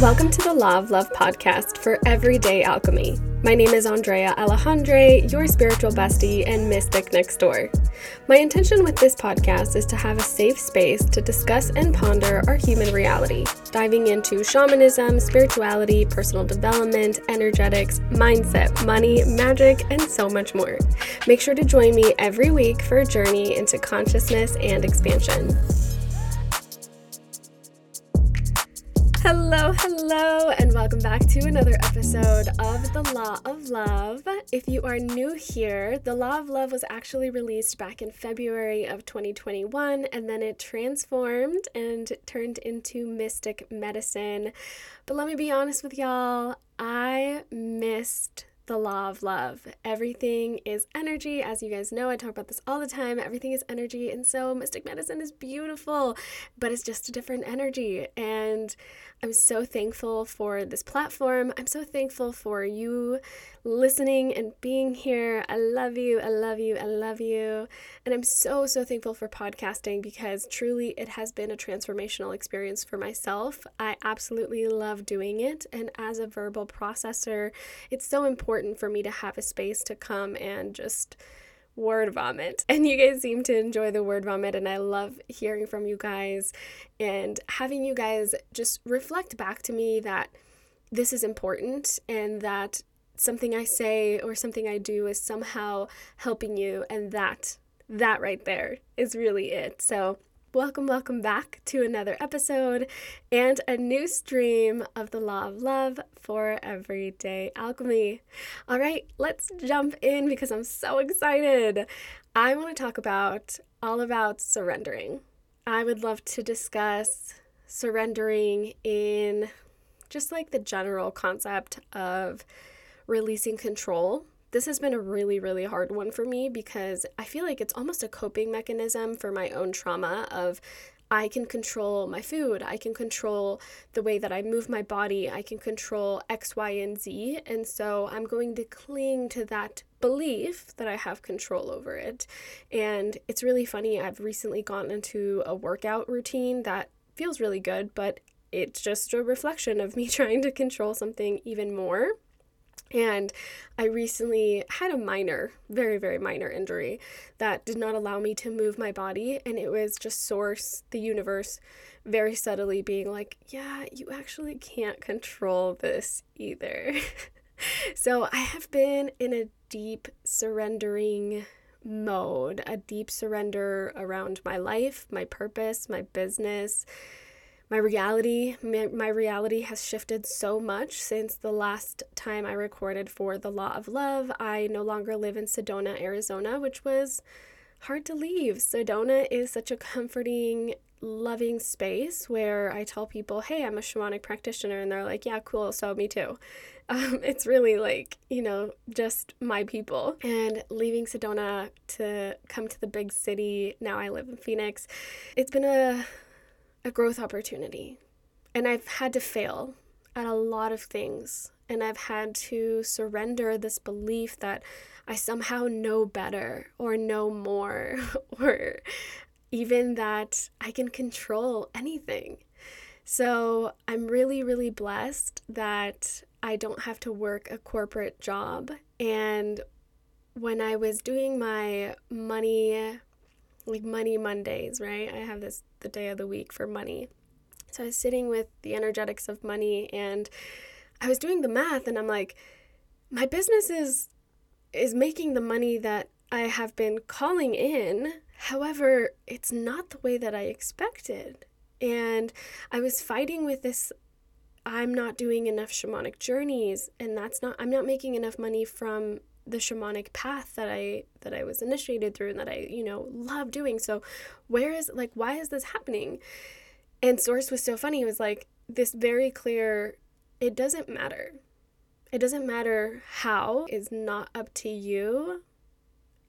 Welcome to the Law of Love podcast for everyday alchemy. My name is Andrea Alejandre, your spiritual bestie and mystic next door. My intention with this podcast is to have a safe space to discuss and ponder our human reality, diving into shamanism, spirituality, personal development, energetics, mindset, money, magic, and so much more. Make sure to join me every week for a journey into consciousness and expansion. Hello, hello, and welcome back to another episode of The Law of Love. If you are new here, The Law of Love was actually released back in February of 2021, and then it transformed and turned into Mystic Medicine. But let me be honest with y'all, I missed the law of love. Everything is energy. As you guys know, I talk about this all the time. Everything is energy. And so, mystic medicine is beautiful, but it's just a different energy. And I'm so thankful for this platform. I'm so thankful for you listening and being here. I love you. I love you. I love you. And I'm so, so thankful for podcasting because truly it has been a transformational experience for myself. I absolutely love doing it. And as a verbal processor, it's so important for me to have a space to come and just word vomit. And you guys seem to enjoy the word vomit, and I love hearing from you guys and having you guys just reflect back to me that this is important and that something I say or something I do is somehow helping you, and that that right there is really it. So Welcome, welcome back to another episode and a new stream of the Law of Love for Everyday Alchemy. All right, let's jump in because I'm so excited. I want to talk about all about surrendering. I would love to discuss surrendering in just like the general concept of releasing control this has been a really, really hard one for me because I feel like it's almost a coping mechanism for my own trauma of I can control my food, I can control the way that I move my body, I can control X, Y, and Z. And so I'm going to cling to that belief that I have control over it. And it's really funny. I've recently gotten into a workout routine that feels really good, but it's just a reflection of me trying to control something even more. And I recently had a minor, very, very minor injury that did not allow me to move my body. And it was just source, the universe, very subtly being like, yeah, you actually can't control this either. so I have been in a deep surrendering mode, a deep surrender around my life, my purpose, my business my reality my, reality has shifted so much since the last time i recorded for the law of love. I no longer live in sedona arizona which was hard to leave. Sedona is such a comforting loving space where i tell people hey i'm a shamanic practitioner and they're like yeah cool so me too. Um, it's really like you know just my people. And leaving sedona to come to the big city now i live in phoenix it's been a a growth opportunity. And I've had to fail at a lot of things. And I've had to surrender this belief that I somehow know better or know more, or even that I can control anything. So I'm really, really blessed that I don't have to work a corporate job. And when I was doing my money like money Mondays, right? I have this the day of the week for money. So I was sitting with the energetics of money and I was doing the math and I'm like my business is is making the money that I have been calling in. However, it's not the way that I expected. And I was fighting with this I'm not doing enough shamanic journeys and that's not I'm not making enough money from the shamanic path that I that I was initiated through and that I, you know, love doing. So where is like why is this happening? And source was so funny. It was like this very clear it doesn't matter. It doesn't matter how is not up to you.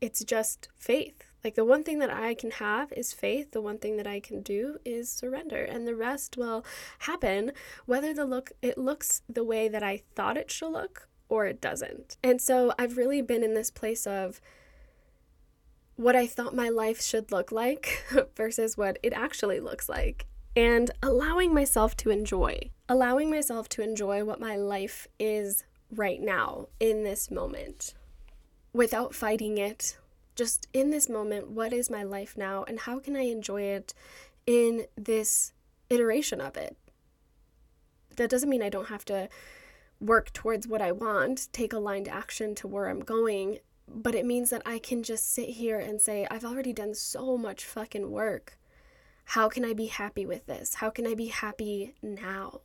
It's just faith. Like the one thing that I can have is faith. The one thing that I can do is surrender, and the rest will happen whether the look it looks the way that I thought it should look or it doesn't. And so I've really been in this place of what I thought my life should look like versus what it actually looks like. and allowing myself to enjoy, allowing myself to enjoy what my life is right now in this moment without fighting it. Just in this moment, what is my life now and how can I enjoy it in this iteration of it? That doesn't mean I don't have to work towards what I want, take aligned action to where I'm going, but it means that I can just sit here and say, I've already done so much fucking work. How can I be happy with this? How can I be happy now?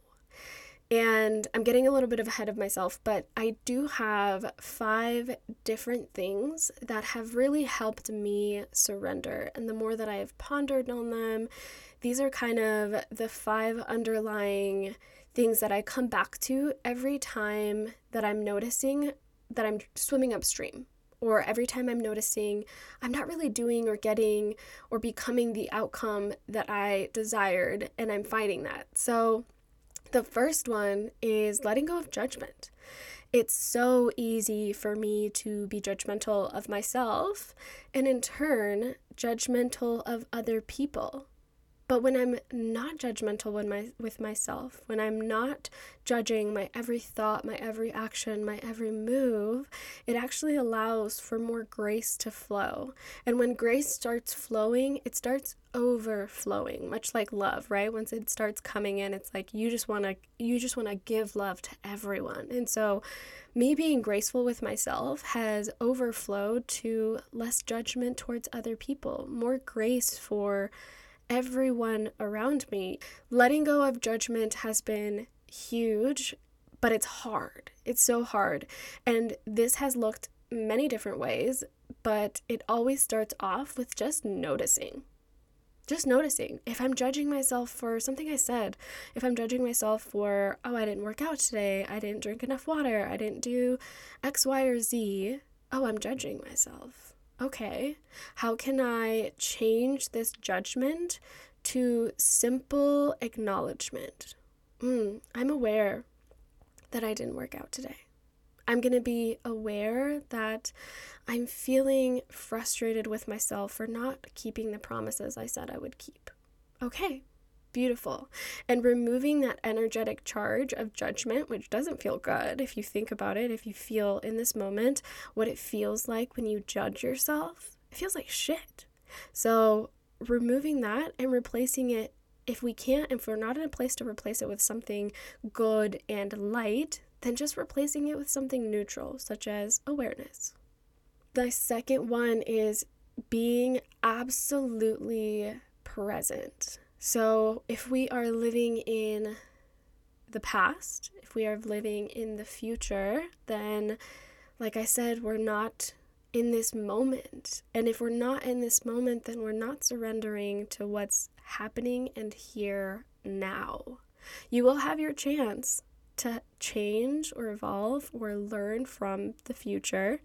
And I'm getting a little bit of ahead of myself, but I do have five different things that have really helped me surrender. And the more that I have pondered on them, these are kind of the five underlying things that I come back to every time that I'm noticing that I'm swimming upstream or every time I'm noticing I'm not really doing or getting or becoming the outcome that I desired and I'm fighting that. So, the first one is letting go of judgment. It's so easy for me to be judgmental of myself and in turn, judgmental of other people. But when I'm not judgmental when my, with myself, when I'm not judging my every thought, my every action, my every move, it actually allows for more grace to flow. And when grace starts flowing, it starts overflowing, much like love, right? Once it starts coming in, it's like you just want to you just want to give love to everyone. And so me being graceful with myself has overflowed to less judgment towards other people, more grace for everyone around me. Letting go of judgment has been huge, but it's hard. It's so hard. And this has looked many different ways, but it always starts off with just noticing. Just noticing. If I'm judging myself for something I said, if I'm judging myself for, oh, I didn't work out today, I didn't drink enough water, I didn't do X, Y, or Z, oh, I'm judging myself okay, how can I change this judgment to simple acknowledgement? Mm, I'm aware that I didn't work out today. I'm going to be aware that I'm feeling frustrated with myself for not keeping the promises I said I would keep. Okay, beautiful. And removing that energetic charge of judgment, which doesn't feel good if you think about it, if you feel in this moment what it feels like when you judge yourself, it feels like shit. So, removing that and replacing it, if we can't, if we're not in a place to replace it with something good and light, then just replacing it with something neutral, such as awareness. The second one is being absolutely present. So, if we are living in the past, if we are living in the future, then, like I said, we're not in this moment. And if we're not in this moment, then we're not surrendering to what's happening and here now. You will have your chance to change or evolve or learn from the future.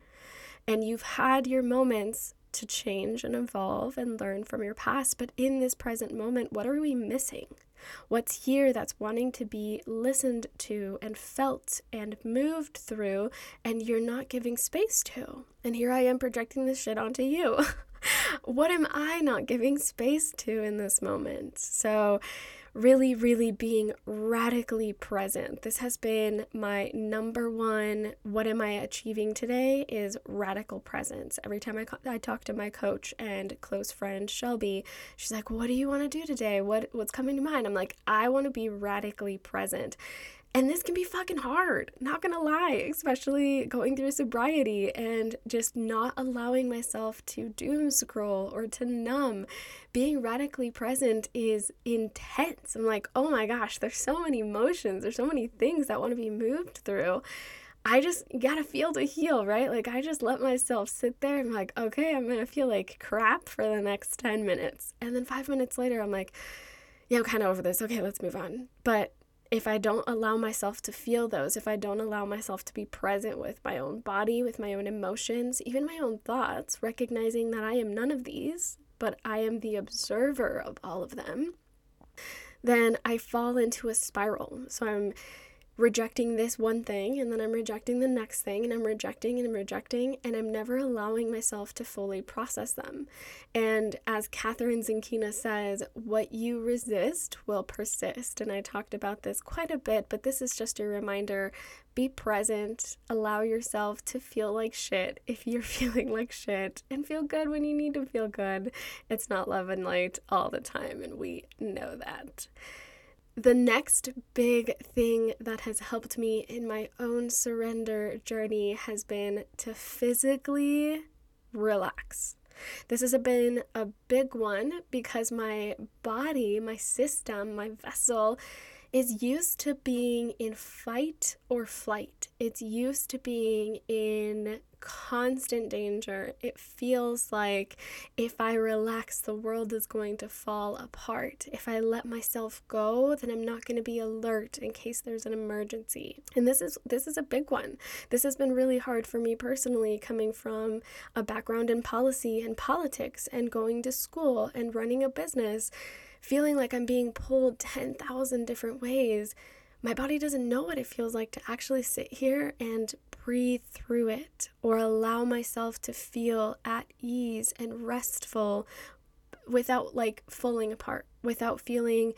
And you've had your moments to change and evolve and learn from your past. But in this present moment, what are we missing? What's here that's wanting to be listened to and felt and moved through, and you're not giving space to? And here I am projecting this shit onto you. what am I not giving space to in this moment? So, really, really being radically present. This has been my number one. What am I achieving today? Is radical presence. Every time I, I talk to my coach and close friend Shelby, she's like, "What do you want to do today? What what's coming to mind?" I'm like, "I want to be radically present." And this can be fucking hard, not gonna lie, especially going through sobriety and just not allowing myself to doom scroll or to numb. Being radically present is intense. I'm like, oh my gosh, there's so many emotions, there's so many things that want to be moved through. I just gotta feel to heal, right? Like, I just let myself sit there. I'm like, okay, I'm gonna feel like crap for the next 10 minutes. And then five minutes later, I'm like, yeah, I'm kind of over this. Okay, let's move on. But if I don't allow myself to feel those, if I don't allow myself to be present with my own body, with my own emotions, even my own thoughts, recognizing that I am none of these, but I am the observer of all of them, then I fall into a spiral. So I'm rejecting this one thing and then I'm rejecting the next thing and I'm rejecting and I'm rejecting and I'm never allowing myself to fully process them. And as Catherine Zenkina says, what you resist will persist. And I talked about this quite a bit, but this is just a reminder be present, allow yourself to feel like shit if you're feeling like shit, and feel good when you need to feel good. It's not love and light all the time, and we know that. The next big thing that has helped me in my own surrender journey has been to physically relax. This has been a big one because my body, my system, my vessel is used to being in fight or flight. It's used to being in constant danger. It feels like if I relax, the world is going to fall apart. If I let myself go, then I'm not going to be alert in case there's an emergency. And this is this is a big one. This has been really hard for me personally coming from a background in policy and politics and going to school and running a business, feeling like I'm being pulled 10,000 different ways my body doesn't know what it feels like to actually sit here and breathe through it or allow myself to feel at ease and restful without like falling apart, without feeling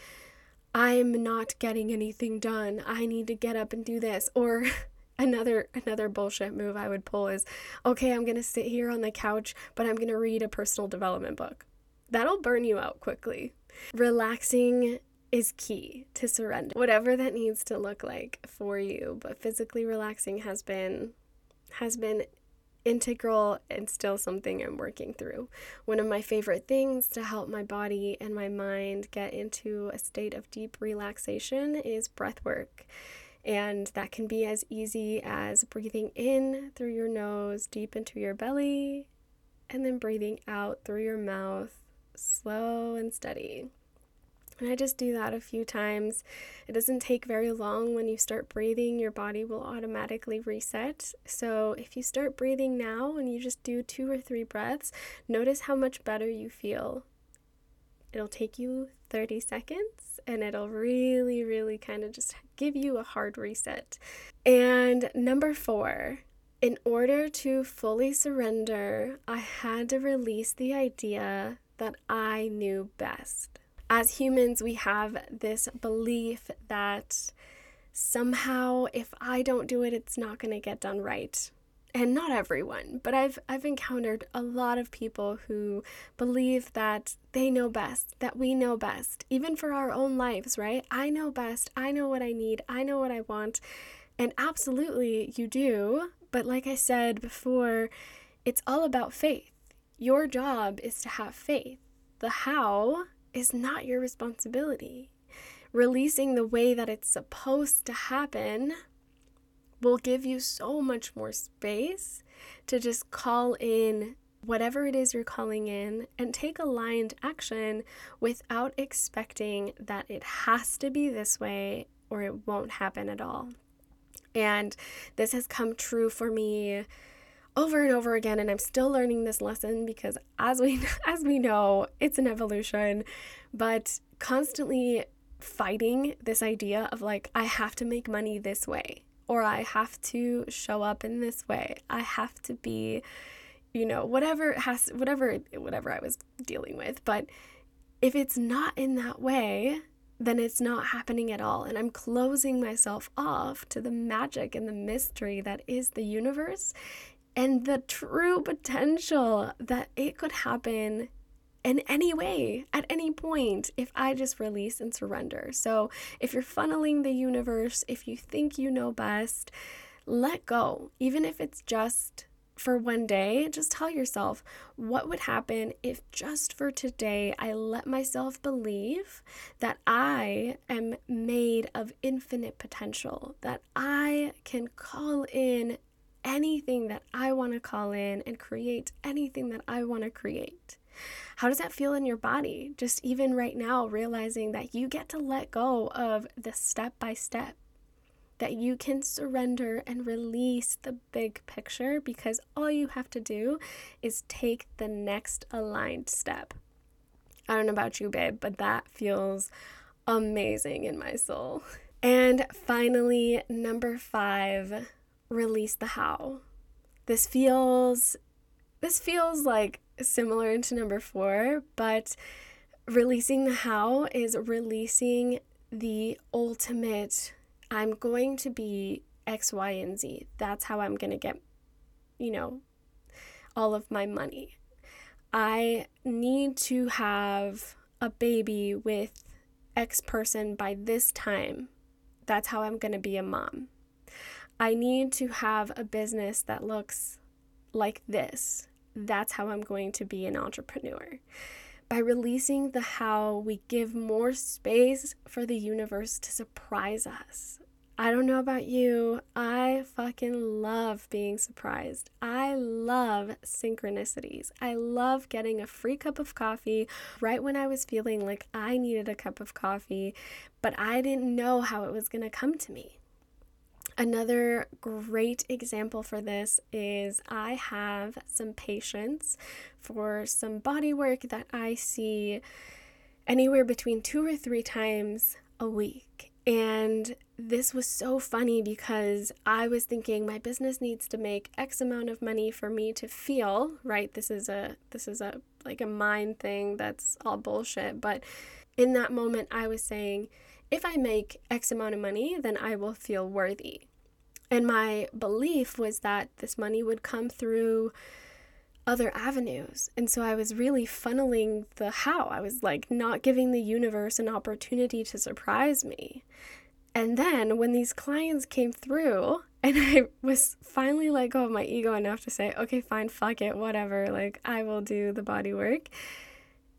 I'm not getting anything done. I need to get up and do this or another another bullshit move I would pull is okay, I'm going to sit here on the couch, but I'm going to read a personal development book. That'll burn you out quickly. Relaxing is key to surrender, whatever that needs to look like for you. But physically relaxing has been has been integral and still something I'm working through. One of my favorite things to help my body and my mind get into a state of deep relaxation is breath work. And that can be as easy as breathing in through your nose deep into your belly and then breathing out through your mouth slow and steady. And I just do that a few times. It doesn't take very long when you start breathing, your body will automatically reset. So if you start breathing now and you just do two or three breaths, notice how much better you feel. It'll take you 30 seconds and it'll really, really kind of just give you a hard reset. And number four, in order to fully surrender, I had to release the idea that I knew best as humans, we have this belief that somehow if I don't do it, it's not going to get done right. And not everyone, but I've I've encountered a lot of people who believe that they know best, that we know best, even for our own lives, right? I know best. I know what I need. I know what I want. And absolutely you do, but like I said before, it's all about faith. Your job is to have faith. The how is not your responsibility. Releasing the way that it's supposed to happen will give you so much more space to just call in whatever it is you're calling in and take aligned action without expecting that it has to be this way or it won't happen at all. And this has come true for me over and over again and I'm still learning this lesson because as we as we know, it's an evolution, but constantly fighting this idea of like I have to make money this way or I have to show up in this way. I have to be you know, whatever has whatever whatever I was dealing with, but if it's not in that way, then it's not happening at all. And I'm closing myself off to the magic and the mystery that is the universe and the true potential that it could happen in any way, at any point, if I just release and surrender. So, if you're funneling the universe, if you think you know best, let go. Even if it's just for one day, just tell yourself what would happen if just for today I let myself believe that I am made of infinite potential, that I can call in anything that I want to call in and create anything that I want to create. How does that feel in your body? Just even right now, realizing that you get to let go of the step by step, that you can surrender and release the big picture because all you have to do is take the next aligned step. I don't know about you, babe, but that feels amazing in my soul. And finally, number five, release the how. This feels this feels like similar to number four, but releasing the how is releasing the ultimate I'm going to be X, Y, and Z. That's how I'm going to get, you know, all of my money. I need to have a baby with X person by this time. That's how I'm going to be a mom. I need to have a business that looks like this. That's how I'm going to be an entrepreneur. By releasing the how, we give more space for the universe to surprise us. I don't know about you. I fucking love being surprised. I love synchronicities. I love getting a free cup of coffee right when I was feeling like I needed a cup of coffee, but I didn't know how it was to come to me. Another great example for this is I have some patients for some body work that I see anywhere between two or three times a week. And this was so funny because I was thinking my business needs to make X amount of money for me to feel, right? This is a this is a like a mind thing that's all bullshit, but in that moment I was saying if I make X amount of money, then I will feel worthy. And my belief was that this money would come through other avenues. And so I was really funneling the how. I was like not giving the universe an opportunity to surprise me. And then when these clients came through, and I was finally let go of my ego enough to say, okay, fine, fuck it, whatever, like I will do the body work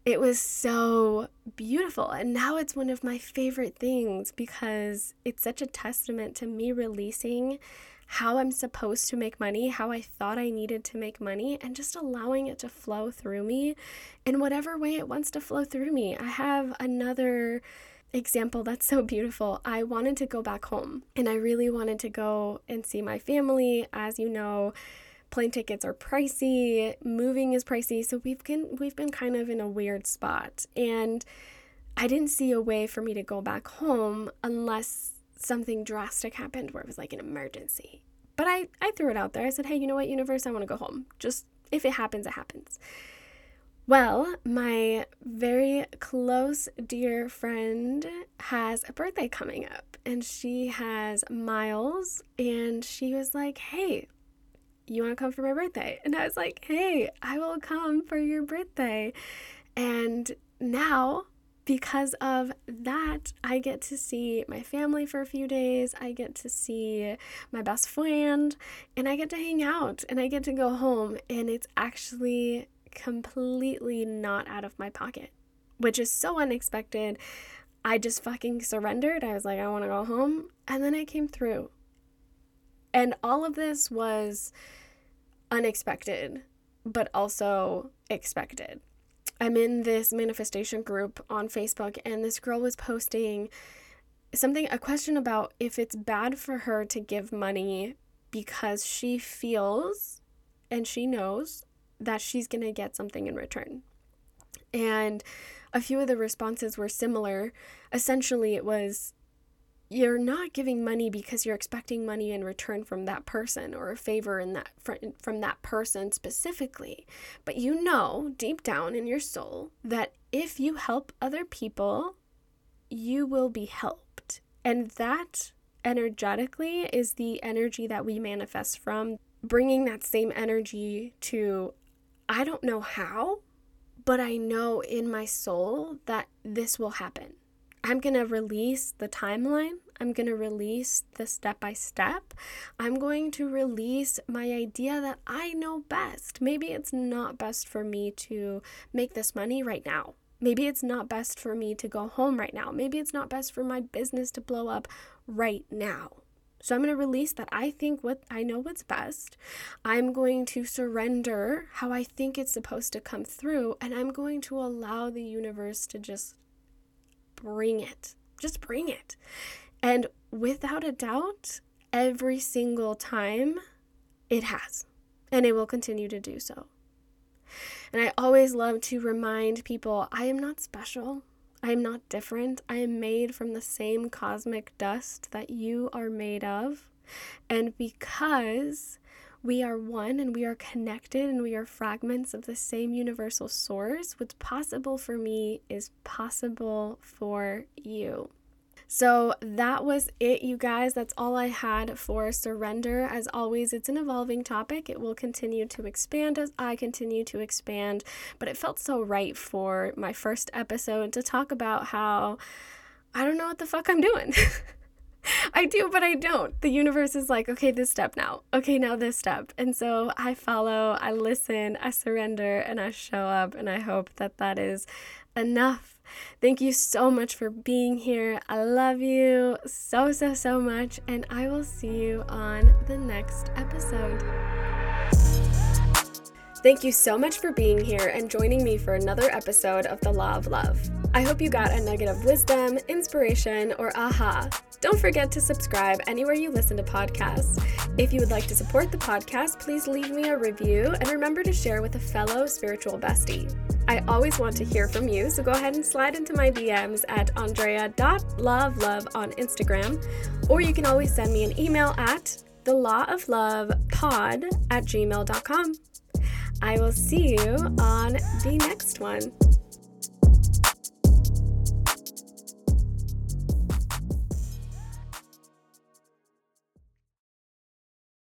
it was so beautiful. And now it's one of my favorite things because it's such a testament to me releasing how I'm supposed to make money, how I thought I needed to make money, and just allowing it to flow through me in whatever way it wants to flow through me. I have another example that's so beautiful. I wanted to go back home and I really wanted to go and see my family. As you know, plane tickets are pricey, moving is pricey, so we've been we've been kind of in a weird spot. And I didn't see a way for me to go back home unless something drastic happened where it was like an emergency. But I, I threw it out there. I said, hey, you know what, universe, I want to go home. Just if it happens, it happens. Well, my very close, dear friend has a birthday coming up, and she has Miles, and she was like, Hey, you want to come for my birthday? And I was like, hey, I will come for your birthday. And now, because of that, I get to see my family for a few days. I get to see my best friend, and I get to hang out and I get to go home. And it's actually completely not out of my pocket, which is so unexpected. I just fucking surrendered. I was like, I want to go home. And then I came through. And all of this was unexpected, but also expected. I'm in this manifestation group on Facebook, and this girl was posting something, a question about if it's bad for her to give money because she feels and she knows that she's going to get something in return. And a few of the responses were similar. Essentially, it was you're not giving money because you're expecting money in return from that person or a favor in that from that person specifically. But you know deep down in your soul that if you help other people you will be helped. And that energetically is the energy that we manifest from bringing that same energy to I don't know how but I know in my soul that this will happen I'm going to release the timeline. I'm going to release the step by step. I'm going to release my idea that I know best. Maybe it's not best for me to make this money right now. Maybe it's not best for me to go home right now. Maybe it's not best for my business to blow up right now. So I'm going to release that I think what I know what's best. I'm going to surrender how I think it's supposed to come through and I'm going to allow the universe to just bring it. Just bring it. And without a doubt, every single time it has. And it will continue to do so. And I always love to remind people I am not special. I am not different. I am made from the same cosmic dust that you are made of. And because we are one and we are connected and we are fragments of the same universal source, what's possible for me is possible for you. So that was it, you guys. That's all I had for surrender. As always, it's an evolving topic. It will continue to expand as I continue to expand, but it felt so right for my first episode to talk about how I don't know what the fuck I'm doing. I do, but I don't. The universe is like, okay, this step now. Okay, now this step. And so I follow, I listen, I surrender, and I show up. And I hope that that is enough. Thank you so much for being here. I love you so, so, so much. And I will see you on the next episode. Thank you so much for being here and joining me for another episode of The Law of Love. I hope you got a nugget of wisdom, inspiration, or aha. Don't forget to subscribe anywhere you listen to podcasts. If you would like to support the podcast, please leave me a review and remember to share with a fellow spiritual bestie. I always want to hear from you, so go ahead and slide into my DMs at andrea.lawoflove on Instagram, or you can always send me an email at thelawoflovepod at gmail.com. I will see you on the next one.